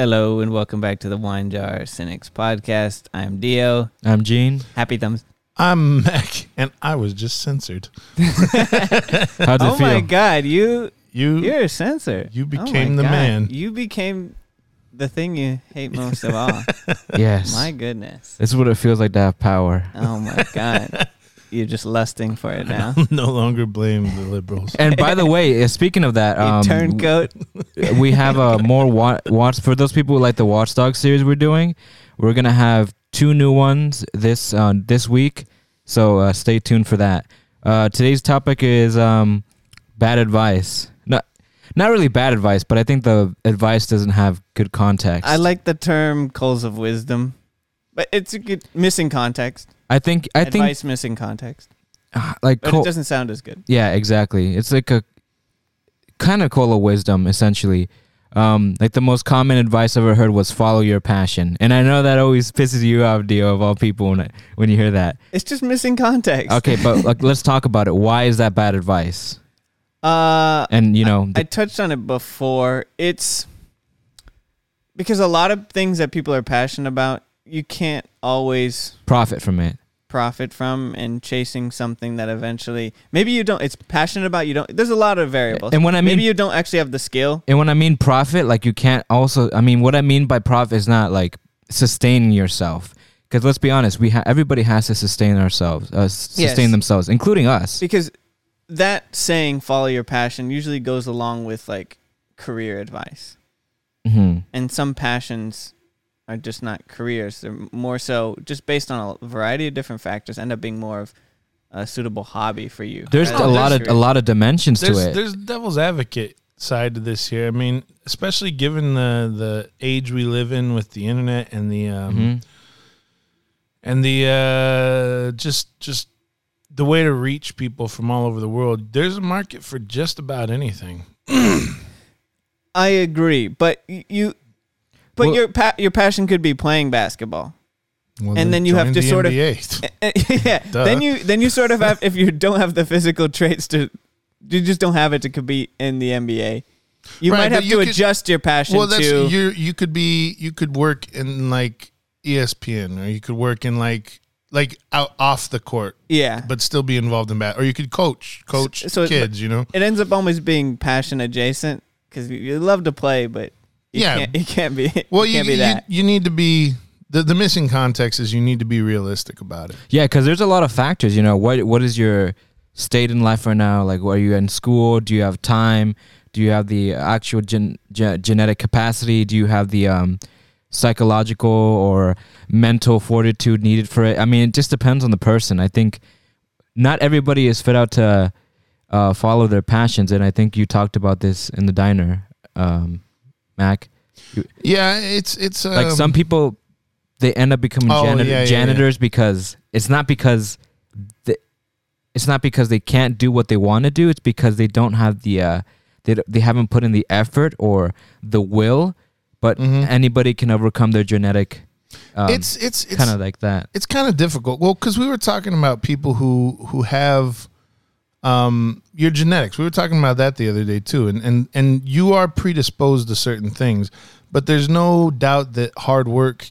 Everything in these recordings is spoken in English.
Hello and welcome back to the Wine Jar Cynics podcast. I'm Dio. I'm Gene. Happy thumbs. I'm Mac, and I was just censored. How'd it oh feel? my god, you You, you're a censor. You Oh became the God. man. You became the thing you hate most of all. Yes. my goodness. this is what it feels like to have power. Oh my god. You're just lusting for it now. no longer blame the liberals. And by the way, uh, speaking of that, um, turncoat. we have a more wa- watch for those people who like the Watchdog series we're doing. We're gonna have two new ones this uh, this week, so uh, stay tuned for that. Uh, today's topic is um, bad advice. Not not really bad advice, but I think the advice doesn't have good context. I like the term coals of wisdom. But it's a good missing context. I think I think Advice missing context. uh, like But Col- it doesn't sound as good. Yeah, exactly. It's like a kind of call of wisdom, essentially. Um, like the most common advice I've ever heard was follow your passion, and I know that always pisses you off, Dio, of all people, when I, when you hear that. It's just missing context. Okay, but like let's talk about it. Why is that bad advice? Uh And you know, I touched on it before. It's because a lot of things that people are passionate about, you can't always profit from it. profit from and chasing something that eventually maybe you don't it's passionate about you don't there's a lot of variables. And when I mean- maybe you don't actually have the skill. And when I mean profit, like you can't also. I mean, what I mean by profit is not like sustaining yourself. Because let's be honest, we ha- everybody has to sustain ourselves, uh, sustain Yes. themselves, including us. Because that saying follow your passion usually goes along with like career advice. hmm And some passions are just not careers. They're more so just based on a variety of different factors end up being more of a suitable hobby for you. There's a lot of career. a lot of dimensions There's to it. there's devil's advocate side to this here. I mean, especially given the the age we live in with the internet and the um Mhm. and the uh just just the way to reach people from all over the world. There's a market for just about anything. I agree, but you, but Well- your pa- your passion could be playing basketball. Well, And then you have to sort of- NBA. yeah. Duh. Then you then you sort of have if you don't have the physical traits to, you just don't have it to compete in the NBA. You Right, might have you to could- adjust your passion well, that's to. you. You could be. You could work in like ESPN, or you could work in like like out off the court, yeah, but still be involved in bat, or you could coach coach So- kids. You know, it ends up always being passion adjacent because you, love to play, but Yeah. can't, it can't be. well, it you can't be you, that. you need to be. The, the missing context is you need to be realistic about it. Yeah, because there's a lot of factors. You know, what what is your state in life right now? Like, are you in school? Do you have time? Do you have the actual gen- ge- genetic capacity? Do you have the um, psychological or mental fortitude needed for it? I mean, it just depends on the person. I think not everybody is fit out to uh, follow their passions, and I think you talked about this in the diner, um, Mac. Yeah, it's it's um, Like some people, they end up becoming Oh, janitor- yeah, yeah, yeah. janitors because it's not because the, it's not because they can't do what they want to do. It's because they don't have the uh, they they haven't put in the effort or the will. But Mhm. anybody can overcome their genetic. Um, it's it's it's kind of like that. it's kind of difficult. Well, because we were talking about people who who have um your genetics. We were talking about that the other day too, and and and you are predisposed to certain things, but there's no doubt that hard work,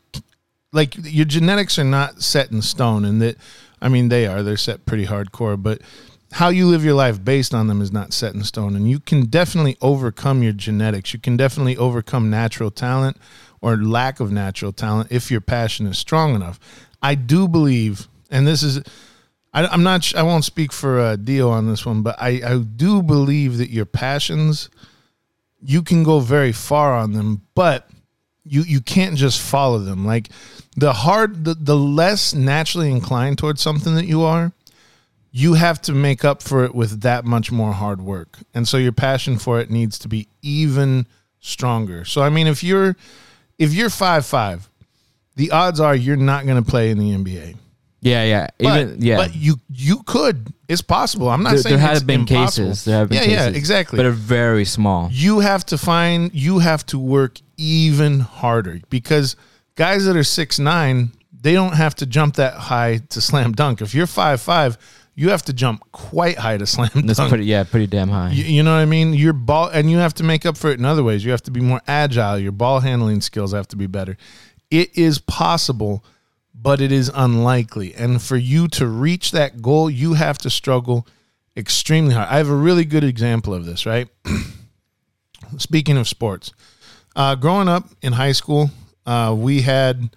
like your genetics, are not set in stone, and that I mean they are. They're set pretty hardcore, but how you live your life based on them is not set in stone and you can definitely overcome your genetics you can definitely overcome natural talent or lack of natural talent if your passion is strong enough i do believe and this is I, i'm not i won't speak for uh, dio on this one but I, I do believe that your passions you can go very far on them but you you can't just follow them. Like the hard the, the less naturally inclined towards something that you are, you have to make up for it with that much more hard work. And so your passion for it needs to be even stronger. So I mean if you're if you're five five, the odds are you're not gonna play in the NBA. Yeah, yeah. But, Even yeah. but you you could. It's possible. I'm not there, saying there have been impossible. cases. There have been yeah, cases. yeah, exactly. But they're very small. you have to find you have to work even harder because guys that are six nine they don't have to jump that high to slam dunk if you're five five you have to jump quite high to slam That's dunk pretty yeah, pretty damn high. you, you know what i mean your ball and you have to make up for it in other ways you have to be more agile your ball handling skills have to be better it is possible but it is unlikely and for you to reach that goal you have to struggle extremely hard i have a really good example of this right speaking of sports, uh, growing up in high school, uh, we had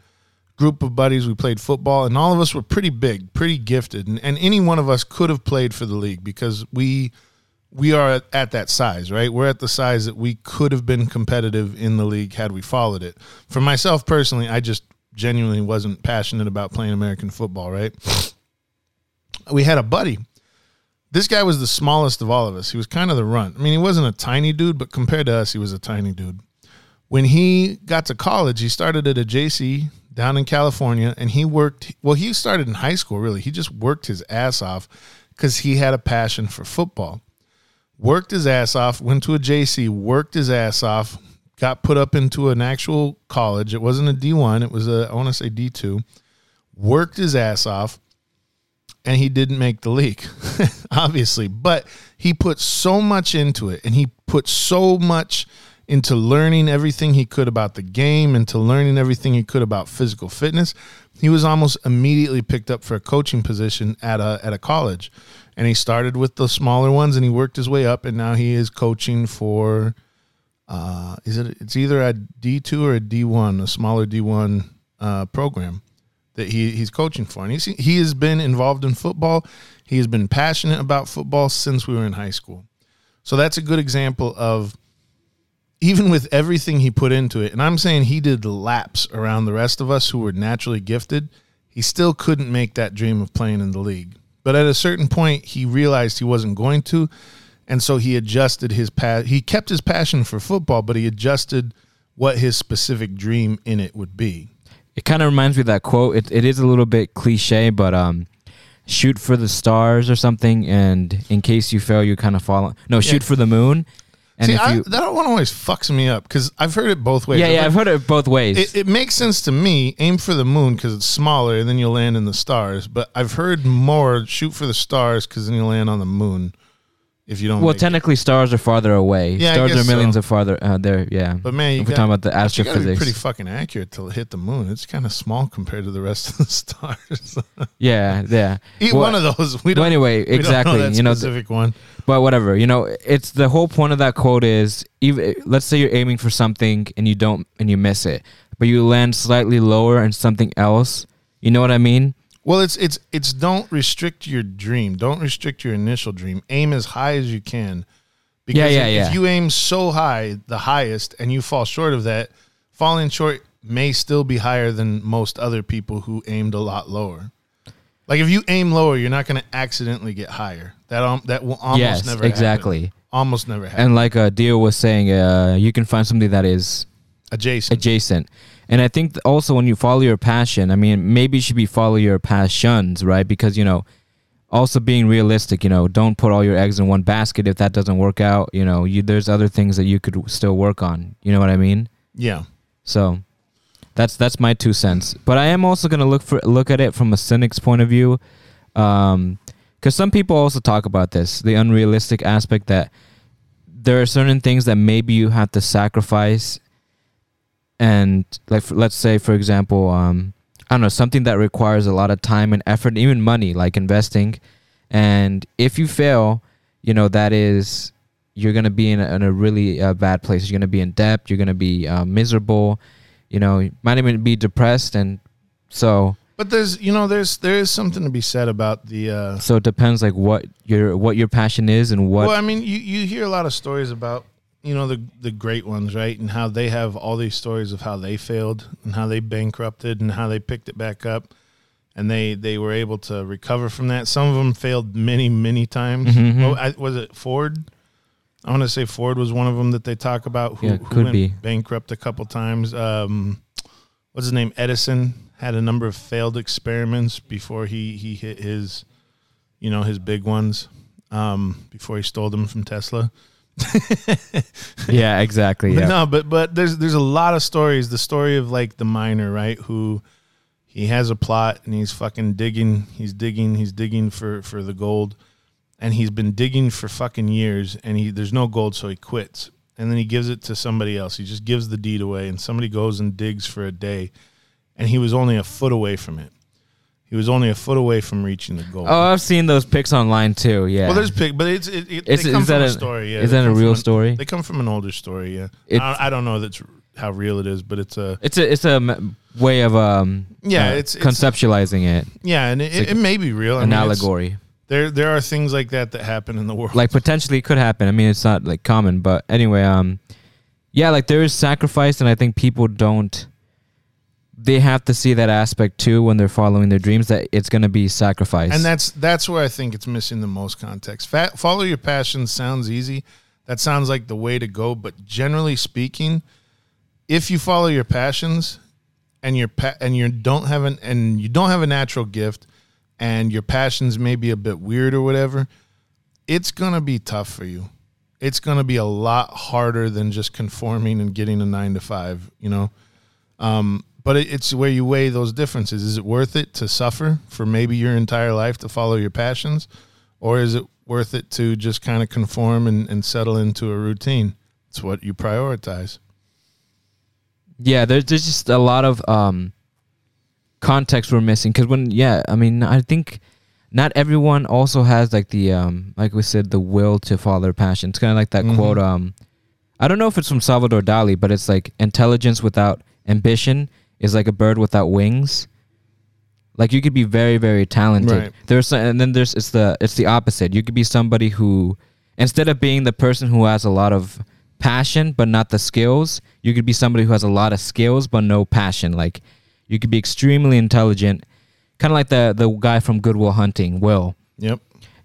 group of buddies. We played football, and all of us were pretty big, pretty gifted, and, and any one of us could have played for the league because we we are at, at that size, right? We're at the size that we could have been competitive in the league had we followed it. For myself personally, I just genuinely wasn't passionate about playing American football, right? We had a buddy this guy was the smallest of all of us. He was kind of the runt. I mean, he wasn't a tiny dude, but compared to us, he was a tiny dude. When he got to college, he started at a JC down in California, and he worked. Well, he started in high school. Really, he just worked his ass off because he had a passion for football. Worked his ass off. Went to a JC. Worked his ass off. Got put up into an actual college. It wasn't a D one. It was a I want to say D two. Worked his ass off and he didn't make the league, obviously. But he put so much into it, and he put so much into learning everything he could about the game, into learning everything he could about physical fitness. He was almost immediately picked up for a coaching position at a at a college, and he started with the smaller ones, and he worked his way up, and now he is coaching for. Uh, is it? It's either a D two or a D one, a smaller D one uh, program that he he's coaching for, and he's he has been involved in football. He has been passionate about football since we were in high school. So that's a good example of even with everything he put into it, and I'm saying he did laps around the rest of us who were naturally gifted. He still couldn't make that dream of playing in the league. But at a certain point, he realized he wasn't going to, and so he adjusted his pa- He kept his passion for football, but he adjusted what his specific dream in it would be. It kind of reminds me of that quote. It, it is a little bit cliche, but um, shoot for the stars or something, and in case you fail, you kind of fall. No, shoot for the moon. And See, I, you, that one always fucks me up because I've heard it both ways. yeah, yeah, I've heard. heard it both ways. It, it makes sense to me. Aim for the moon because it's smaller, and then you'll land in the stars. But I've heard more shoot for the stars because then you land on the moon. If you don't, well, make it. technically, stars are farther away. Yeah, stars are millions so. of farther uh, there. Yeah, But man, you if we're talking about the But you gotta be astrophysics. pretty fucking accurate to hit the moon. It's kind of small compared to the rest of the stars. yeah, yeah. Eat Well- one of those. We don't. well, anyway, we don't know exactly. that you know, specific one. but whatever. You know, it's the whole point of that quote is even let's say you're aiming for something and you don't and you miss it, but you land slightly lower and something else. You know what I mean? Well, it's it's it's don't restrict your dream. Don't restrict your initial dream. Aim as high as you can. Because Yeah, yeah, if, yeah. if you aim so high, the highest, and you fall short of that, falling short may still be higher than most other people who aimed a lot lower. Like if you aim lower, you're not going to accidentally get higher. That um, that will almost yes, never happen. exactly. Almost never happen. And like uh, Dio was saying, uh, you can find something that is Adjacent. adjacent. And I think also when you follow your passion, I mean, maybe you should be follow your passions, right? Because you know, also being realistic, you know, don't put all your eggs in one basket. If that doesn't work out, you know, you, there's other things that you could still work on. You know what I mean? yeah. So that's that's my two cents. But I am also gonna look for look at it from a cynic's point of view, um, because some people also talk about this, the unrealistic aspect that there are certain things that maybe you have to sacrifice, and like for, let's say for example, um, I don't know something that requires a lot of time and effort, even money, like investing, and if you fail, you know that is you're gonna be in a, in a really uh, bad place. You're gonna be in debt. You're gonna be uh, miserable. You know, you might even be depressed, and so But there's you know there's there is something to be said about the uh, so it depends like what your what your passion is and what. Well, I mean, you, you hear a lot of stories about you know the the great ones, right? And how they have all these stories of how they failed and how they bankrupted and how they picked it back up, and they they were able to recover from that. Some of them failed many many times. Mhm. Oh, I, was it Ford? I want to say Ford was one of them that they talk about. Who, Yeah, who went be. bankrupt a couple times. Um, what's his name? Edison had a number of failed experiments before he he hit his, you know, his big ones. Um, before he stole them from Tesla. yeah, exactly. But no, but but there's there's a lot of stories. The story of like the miner, right? Who he has a plot and he's fucking digging. He's digging. He's digging for for the gold, and he's been digging for fucking years. And he there's no gold, so he quits. And then he gives it to somebody else. He just gives the deed away, and somebody goes and digs for a day, and he was only a foot away from it. He was only a foot away from reaching the goal. Oh, I've seen those pics online too. Yeah. well, there's pic, but it's it, it, Is- they come is from that a story. Yeah, is They that a real an- story? They come from an older story. Yeah, I, I don't know that's how real it is, but it's a It's a it's a way of um Yeah, uh, it's- it's- conceptualizing it yeah, and it, like it, may be real. I an mean, allegory. There there are things like that that happen in the world. Like potentially it could happen. I mean, it's not like common, but anyway, um, yeah, like there is sacrifice, and I think people don't. They have to see that aspect too when they're following their dreams. That it's going to be sacrifice. and that's that's where I think it's missing the most context. Follow your passions sounds easy. That sounds like the way to go, but generally speaking, if you follow your passions and your pa- and you don't have an and you don't have a natural gift and your passions may be a bit weird or whatever, it's going to be tough for you. It's going to be a lot harder than just conforming and getting a 9 to 5, you know. Um, but it, it's where you weigh those differences. Is it worth it to suffer for maybe your entire life to follow your passions? Or is it worth it to just kind of conform and, and settle into a routine? It's what you prioritize. yeah, there's there's just a lot of um context we're missing because when yeah, I mean, I think not everyone also has like the um like we said the will to follow their passion. It's kind of like that Mhm. quote um I don't know if it's from Salvador Dali, but it's like intelligence without ambition is like a bird without wings. Like you could be very very talented. Right. There's and then there's it's the it's the opposite. You could be somebody who instead of being the person who has a lot of passion but not the skills, you could be somebody who has a lot of skills but no passion. Like you could be extremely intelligent, kind of like the the guy from Good Will Hunting, Will Yep.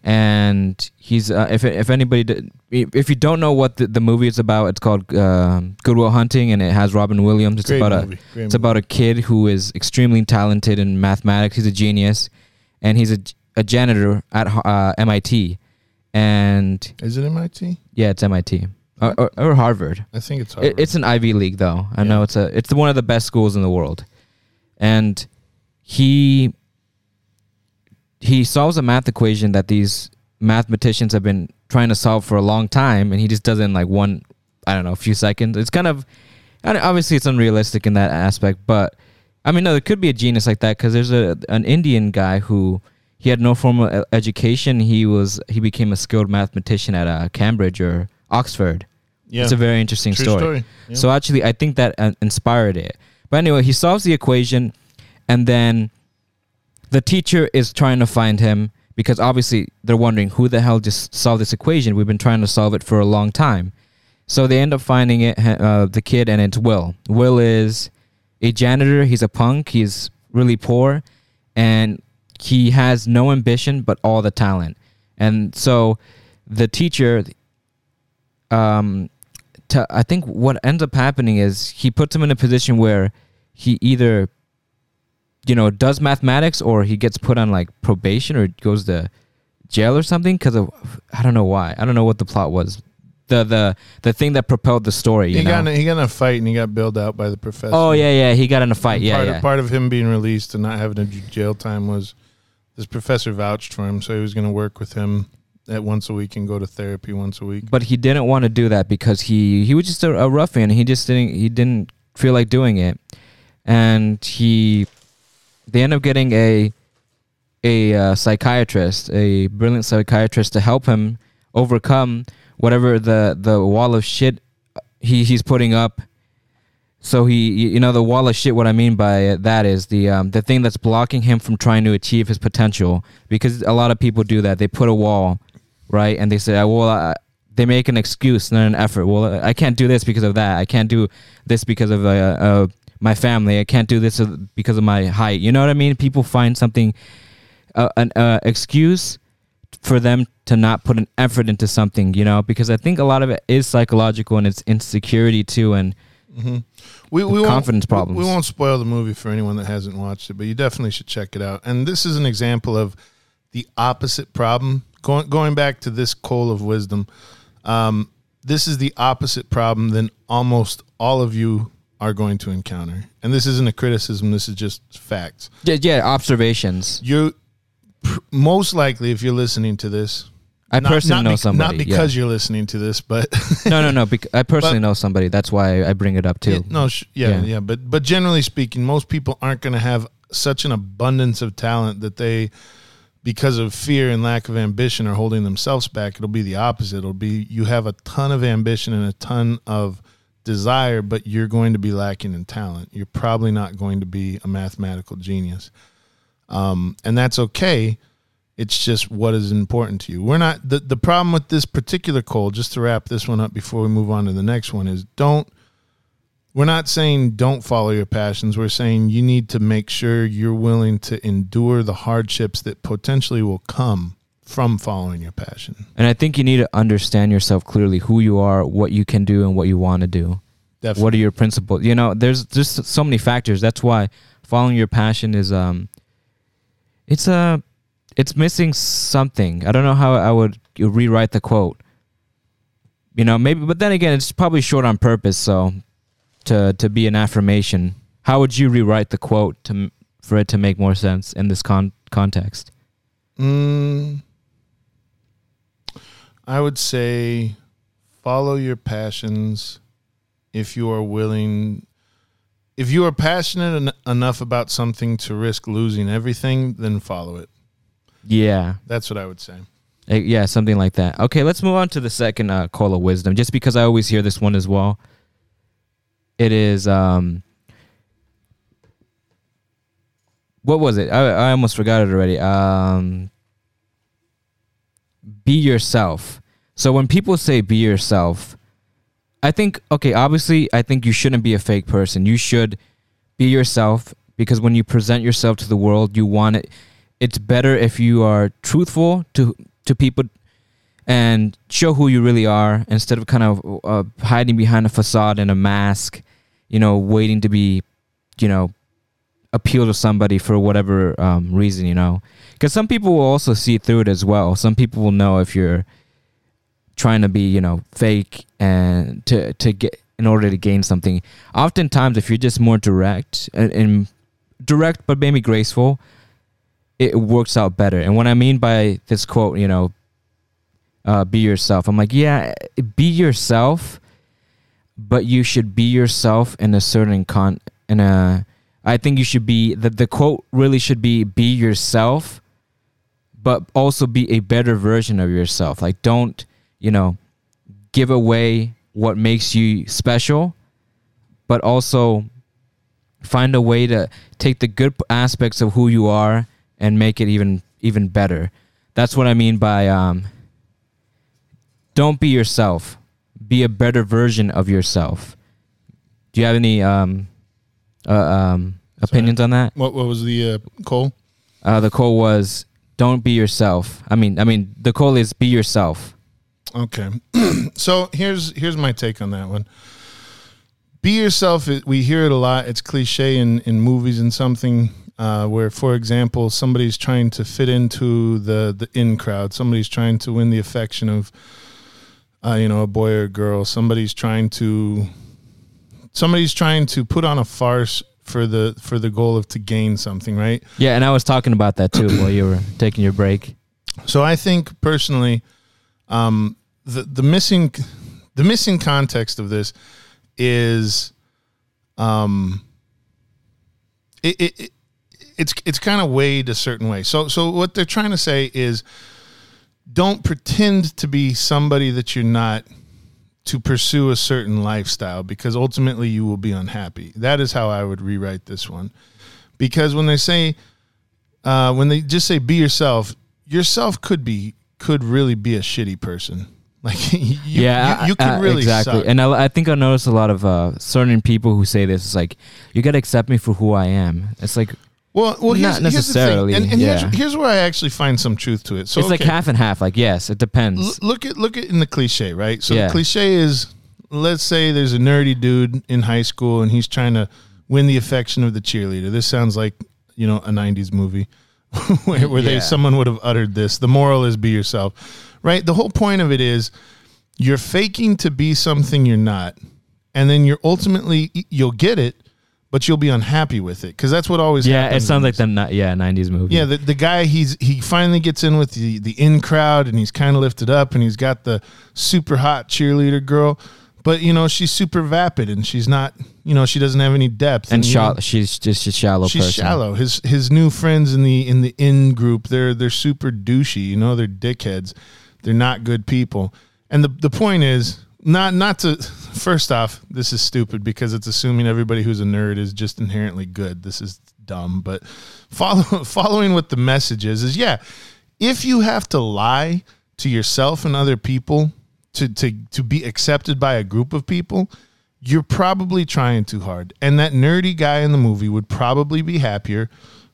And he's uh, if if anybody did, if you don't know what the, the movie is about, it's called um Good Will Hunting, and it has Robin Williams. It's Great about movie. a Great it's about a kid who is extremely talented in mathematics. He's a genius, and he's a, a janitor at uh, MIT, and Is it MIT? yeah, it's MIT or, or, or Harvard. I think it's It, it's an Ivy League though. I know it's a it's one of the best schools in the world, and he he solves a math equation that these mathematicians have been trying to solve for a long time, and he just does it in like one I don't know a few seconds. It's kind of and obviously it's unrealistic in that aspect, but I mean no, there could be a genius like that because there's a an Indian guy who. He had no formal education. He was he became a skilled mathematician at uh, Cambridge or Oxford. yeah. It's a very interesting True story. story. Yeah. So actually, I think that uh, inspired it. But anyway, he solves the equation, and then the teacher is trying to find him because obviously they're wondering who the hell just solved this equation. We've been trying to solve it for a long time. So they end up finding it, uh, the kid, and it's Will. Will is a janitor. He's a punk. He's really poor, and he has no ambition but all the talent. And so the teacher, um, to, I think what ends up happening is he puts him in a position where he either, you know, does mathematics or he gets put on like probation or goes to jail or something because of I don't know why. I don't know what the plot was. The the the thing that propelled the story. You he know? got in, he got in a fight and he got bailed out by the professor. oh yeah, yeah. He got in a fight. And Yeah, part yeah. Of, part of him being released and not having a jail time was this professor vouched for him, so he was going to work with him at once a week and go to therapy once a week. but he didn't want to do that because he he was just a, a ruffian. He just didn't he didn't feel like doing it, and he they end up getting a a uh, psychiatrist, a brilliant psychiatrist, to help him overcome whatever the the wall of shit he he's putting up. So he, you know, the wall of shit. What I mean by that is the um, the thing that's blocking him from trying to achieve his potential. Because a lot of people do that. They put a wall, right? And they say, "Oh, "Well, I, they make an excuse, not an effort. Well, I can't do this because of that. I can't do this because of uh, uh, my family. I can't do this because of my height. You know what I mean? People find something, uh, an uh, excuse for them to not put an effort into something. You know, because I think a lot of it is psychological and it's insecurity too, and we, we confidence won't, problems. We, we won't spoil the movie for anyone that hasn't watched it, but you definitely should check it out. And this is an example of the opposite problem. Going going back to this coal of wisdom, um, this is the opposite problem than almost all of you are going to encounter. And this isn't a criticism. This is just facts. yeah, yeah observations. You pr- most likely, if you're listening to this, I not- personally not know bec- somebody. Not yeah. because you're listening to this, but no, no, no. Bec- I personally But- know somebody. That's why I bring it up too. Yeah, no, sh- yeah, yeah, Yeah. But but generally speaking, most people aren't going to have such an abundance of talent that they, because of fear and lack of ambition, are holding themselves back. It'll be the opposite. It'll be you have a ton of ambition and a ton of desire, but you're going to be lacking in talent. You're probably not going to be a mathematical genius, um, and that's okay. It's just what is important to you. We're not the the problem with this particular coal. Just to wrap this one up before we move on to the next one is don't. We're not saying don't follow your passions. We're saying you need to make sure you're willing to endure the hardships that potentially will come from following your passion. And I think you need to understand yourself clearly, who you are, what you can do, and what you want to do. Definitely. What are your principles? You know, there's just so many factors. That's why following your passion is um, it's a, it's missing something. I don't know how I would rewrite the quote. You know, maybe, but then again, it's probably short on purpose. So, to to be an affirmation, how would you rewrite the quote to for it to make more sense in this con- context? Mm, I would say follow your passions if you are willing. If you are passionate en- enough about something to risk losing everything, then follow it. Yeah, That's what I would say. Uh, yeah, something like that. Okay, let's move on to the second uh, call of wisdom. Just because I always hear this one as well. It is um. What was it? I I almost forgot it already. Um. Be yourself. So when people say be yourself, I think okay. Obviously, I think you shouldn't be a fake person. You should be yourself because when you present yourself to the world, you want it. It's better if you are truthful to to people and show who you really are instead of kind of uh, hiding behind a facade and a mask, you know, waiting to be, you know, appeal to somebody for whatever um, reason, you know. Because some people will also see through it as well. Some people will know if you're trying to be, you know, fake and to to get in order to gain something. Oftentimes, if you're just more direct and, and direct but maybe graceful, it works out better. And what I mean by this quote, you know, uh, be yourself. I'm like, yeah, be yourself, but you should be yourself in a certain con. In a, I think you should be the the quote really should be be yourself, but also be a better version of yourself. Like, don't you know, give away what makes you special, but also find a way to take the good aspects of who you are and make it even even better. That's what I mean by um, don't be yourself. Be a better version of yourself. Do you have any um, uh, um, opinions on that? What what was the uh, coal? Uh, the call was don't be yourself. I mean, I mean, the call is be yourself. Okay. so here's here's my take on that one. Be yourself. We hear it a lot. It's cliche in in movies and something uh, where, for example, somebody's trying to fit into the the in crowd. Somebody's trying to win the affection of, uh, you know, a boy or a girl. Somebody's trying to somebody's trying to put on a farce for the for the goal of to gain something, right? Yeah, and I was talking about that too while you were taking your break. So I think personally, um, the the missing the missing context of this is, um, it, it, it it's it's kind of weighed a certain way. So so what they're trying to say is, don't pretend to be somebody that you're not to pursue a certain lifestyle because ultimately you will be unhappy. That is how I would rewrite this one. Because when they say uh, when they just say be yourself, yourself could be could really be a shitty person Like you, yeah, you, you can uh, really exactly. suck. And I, I think I noticed a lot of uh, certain people who say this. It's like you gotta accept me for who I am. It's like well, well, here's, Not here's necessarily, and, and yeah. here's, here's where I actually find some truth to it. So it's like half and half. Like yes, it depends. l- look at look at in the cliche, right? So Yeah. the cliche is, let's say there's a nerdy dude in high school and he's trying to win the affection of the cheerleader. This sounds like you know a '90s movie where, where they someone would have uttered this. The moral is be yourself, right? The whole point of it is you're faking to be something you're not, and then you're ultimately you'll get it, but you'll be unhappy with it because that's what always yeah, it happens in sounds like the ni- yeah '90s movie. yeah, the, the guy he's he finally gets in with the the in crowd and he's kind of lifted up and he's got the super hot cheerleader girl, but you know she's super vapid and she's not you know she doesn't have any depth and you know, shallow. She's just a shallow she's person. shallow. His his new friends in the in the in group they're they're super douchey. You know they're dickheads. They're not good people. And the the point is not not to first off this is stupid because it's assuming everybody who's a nerd is just inherently good. This is dumb. But follow following what the message is is yeah, if you have to lie to yourself and other people to to to be accepted by a group of people, you're probably trying too hard. And that nerdy guy in the movie would probably be happier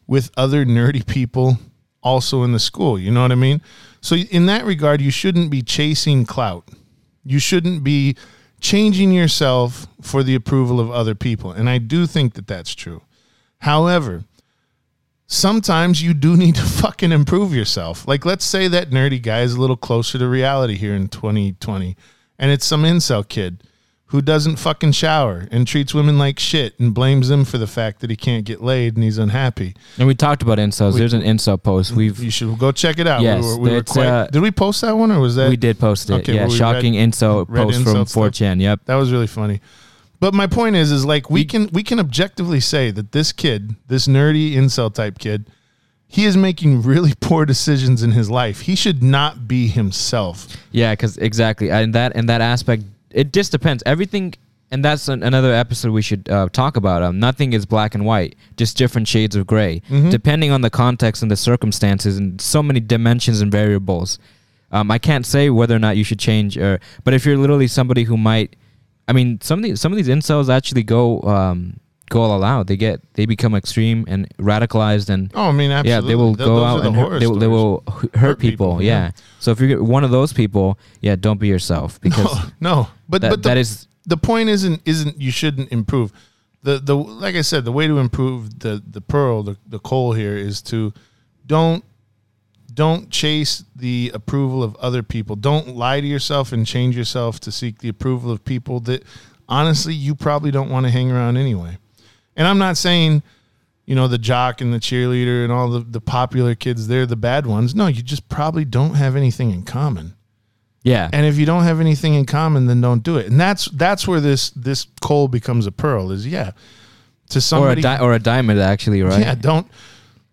with other nerdy people also in the school. You know what I mean? So in that regard, you shouldn't be chasing clout. You shouldn't be changing yourself for the approval of other people. And I do think that that's true. However, sometimes you do need to fucking improve yourself. Like, let's say that nerdy guy is a little closer to reality here in 2020, and it's some incel kid who doesn't fucking shower and treats women like shit and blames them for the fact that he can't get laid and he's unhappy. And we talked about incels. There's an incel post. We've You should go check it out. Yes, we were, we were quite, uh, did we post that one or was that we did post it. Okay, yeah, well, we shocking read- incel read post incel from stuff. 4chan. Yep. That was really funny. But my point is, is like we can we can objectively say that this kid, this nerdy incel type kid, he is making really poor decisions in his life. He should not be himself. Yeah, because exactly, and that and that aspect, it just depends. Everything, and that's an, another episode we should uh, talk about. Um, nothing is black and white, just different shades of gray, Mm-hmm. depending on the context and the circumstances, and so many dimensions and variables. Um, I can't say whether or not you should change, or but if you're literally somebody who might, I mean, some of these some of these incels actually go um, go all out. They get they become extreme and radicalized and Oh, I mean, absolutely. yeah, they will Th- go out the and hurt, they, will- they will hurt, Hurt people. people, yeah. yeah. So if you're one of those people, yeah, don't be yourself because no, but that, but the, that is the point isn't isn't you shouldn't improve. The the like I said, the way to improve the the pearl, the the coal here is to don't don't chase the approval of other people. Don't lie to yourself and change yourself to seek the approval of people that honestly you probably don't want to hang around anyway. And I'm not saying, you know, the jock and the cheerleader and all the, the popular kids, they're the bad ones. No, you just probably don't have anything in common. yeah. And if you don't have anything in common, then don't do it. And that's that's where this this coal becomes a pearl. Is yeah, to or a somebody. di- or a diamond actually, right? Yeah, don't.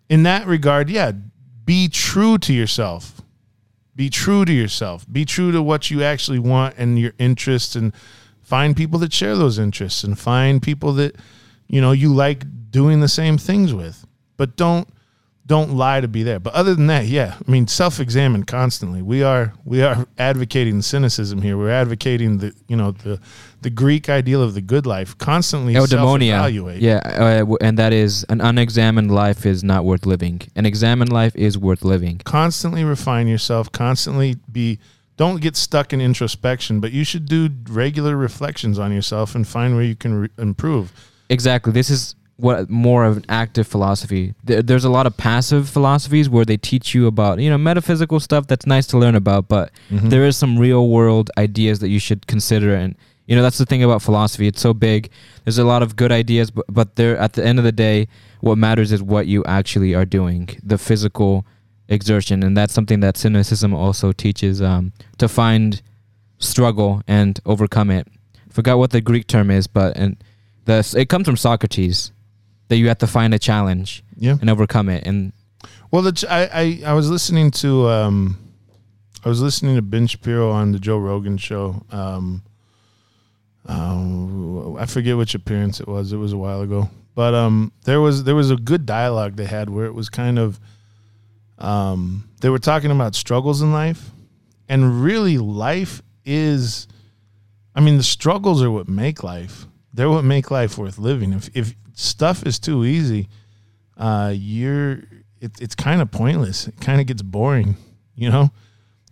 In that regard, yeah, be true to yourself. Be true to yourself. Be true to what you actually want and your interests, and find people that share those interests, and find people that you know you like doing the same things with. But don't don't lie to be there. But other than that, yeah, I mean, self-examine constantly. We are we are advocating cynicism here. We're advocating the you know the the Greek ideal of the good life. Constantly Eudaimonia. self-evaluate. Yeah, uh, and that is an unexamined life is not worth living. An examined life is worth living. constantly refine yourself constantly be don't get stuck in introspection but you should do regular reflections on yourself and find where you can re- improve Exactly. This is what more of an active philosophy. There, there's a lot of passive philosophies where they teach you about you know metaphysical stuff that's nice to learn about, but Mm-hmm. there is some real world ideas that you should consider. And you know that's the thing about philosophy. It's so big. There's a lot of good ideas, but but there at the end of the day, what matters is what you actually are doing, the physical exertion, and that's something that cynicism also teaches um, to find struggle and overcome it. Forgot what the Greek term is, but and the it comes from Socrates that you have to find a challenge yeah and overcome it. And well the, ch- I, I i was listening to um i was listening to ben shapiro on the joe rogan show um um, I forget which appearance it was. It was a while ago, but um, there was there was a good dialogue they had where it was kind of, um, they were talking about struggles in life, and really life is I mean the struggles are what make life. They're what make life worth living. If if stuff is too easy, uh you're it, it's kind of pointless. It kind of gets boring, you know?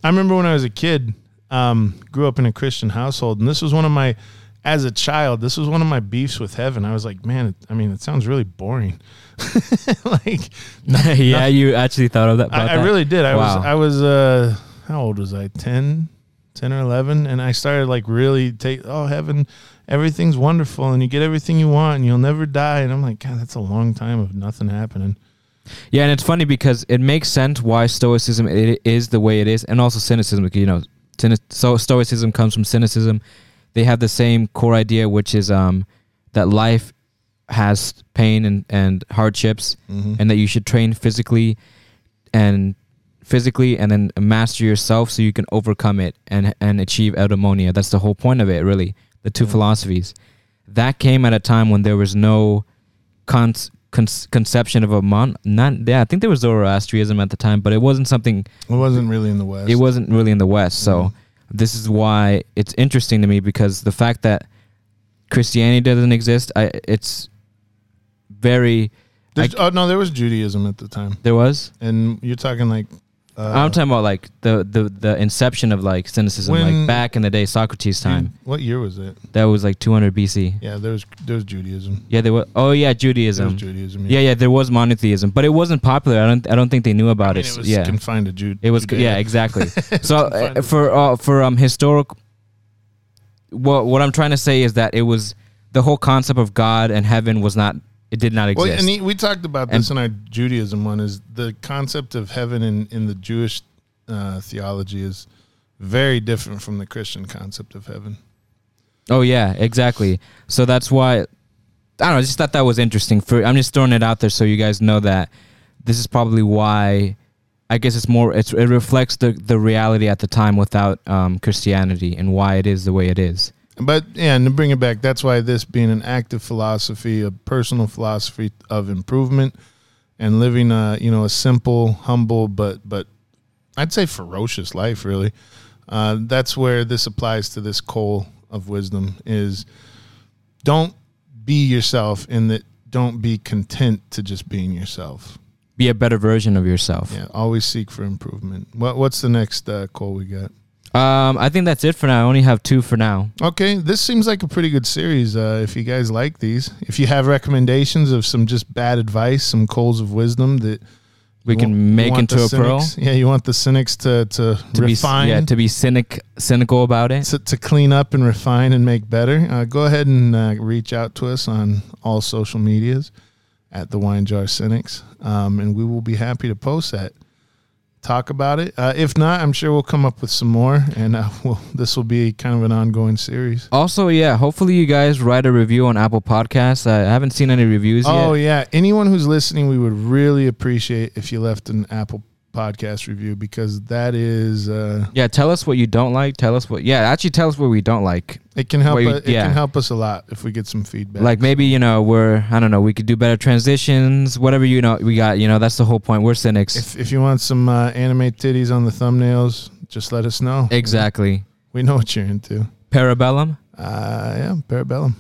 I remember when I was a kid, um, grew up in a Christian household, and this was one of my, as a child, this was one of my beefs with heaven. I was like, man, it, I mean, it sounds really boring. like, yeah, you actually thought of that. I that? really did. I Wow. was, I was, uh, how old was I? 10, 10 or 11. And I started like really take, oh, heaven, everything's wonderful and you get everything you want and you'll never die. And I'm like, God, that's a long time of nothing happening. Yeah, and it's funny because it makes sense why Stoicism it is the way it is, and also cynicism. because, You know, so Stoicism comes from cynicism. They have the same core idea, which is um, that life has pain and, and hardships, Mhm. and that you should train physically and physically, and then master yourself so you can overcome it and and achieve eudaimonia. That's the whole point of it, really. The two Mhm. philosophies that came at a time when there was no con- con- conception of a mon. Not yeah, I think there was Zoroastrianism at the time, but it wasn't something. It wasn't really in the West. It wasn't really in the West. So Mhm. this is why it's interesting to me because the fact that Christianity doesn't exist, I it's very. I- oh, no, there was Judaism at the time. There was. And you're talking like, uh, I'm talking about like the the the inception of like cynicism, When- like back in the day, Socrates' time. What year was it? That was like 200 BC. Yeah, there was there was Judaism. Yeah, there was. Oh yeah, There Judaism. was Judaism. Yeah, yeah, there was monotheism, but it wasn't popular. I don't, I don't think they knew I about mean, it. it was yeah, confined to Jude. it was. Yeah, exactly. so uh, for uh, for um historic, what what I'm trying to say is that it was the whole concept of God and heaven was not. It did not Well, exist. and he, we talked about And- this in our Judaism one. Is the concept of heaven in in the Jewish uh, theology is very different from the Christian concept of heaven. oh yeah, exactly. So that's why I don't know. I just thought that was interesting. For I'm just throwing it out there so you guys know that this is probably why. I guess it's more. It's, it reflects the the reality at the time without um, Christianity and why it is the way it is. But yeah, and to bring it back, that's why this being an active philosophy, a personal philosophy of improvement, and living a you know a simple, humble, but but I'd say ferocious life. Really, uh, that's where this applies to this coal of wisdom. Is don't be yourself, in that don't be content to just being yourself. Be a better version of yourself. Yeah, always seek for improvement. What what's the next uh, call we got? Um, I think that's it for now. I only have two for now. Okay, this seems like a pretty good series. Uh, if you guys like these, if you have recommendations of some just bad advice, some coals of wisdom that We can want- make into a pearl. Yeah, you want the cynics to to, To refine, be yeah, to be cynic cynical about it. to, to clean up and refine and make better. Uh, go ahead and uh, reach out to us on all social medias at the Wine Jar Cynics, um, and we will be happy to post that. Talk about it. Uh, if not, I'm sure we'll come up with some more, and uh, we'll, this will be kind of an ongoing series. Also, yeah, hopefully you guys write a review on Apple Podcasts. I haven't seen any reviews yet. Oh yet. yeah, anyone who's listening, we would really appreciate if you left an Apple Podcast review because that is uh, Yeah, tell us what you don't like. Tell us what. Yeah, actually, tell us what we don't like. it can help. You- us, it yeah. can help us a lot if we get some feedback. Like maybe you know we're I don't know we could do better transitions. Whatever you know we got. You know that's the whole point. We're cynics. if if you want some uh, anime titties on the thumbnails, just let us know. exactly. We know what you're into. Parabellum. Uh, yeah, Parabellum.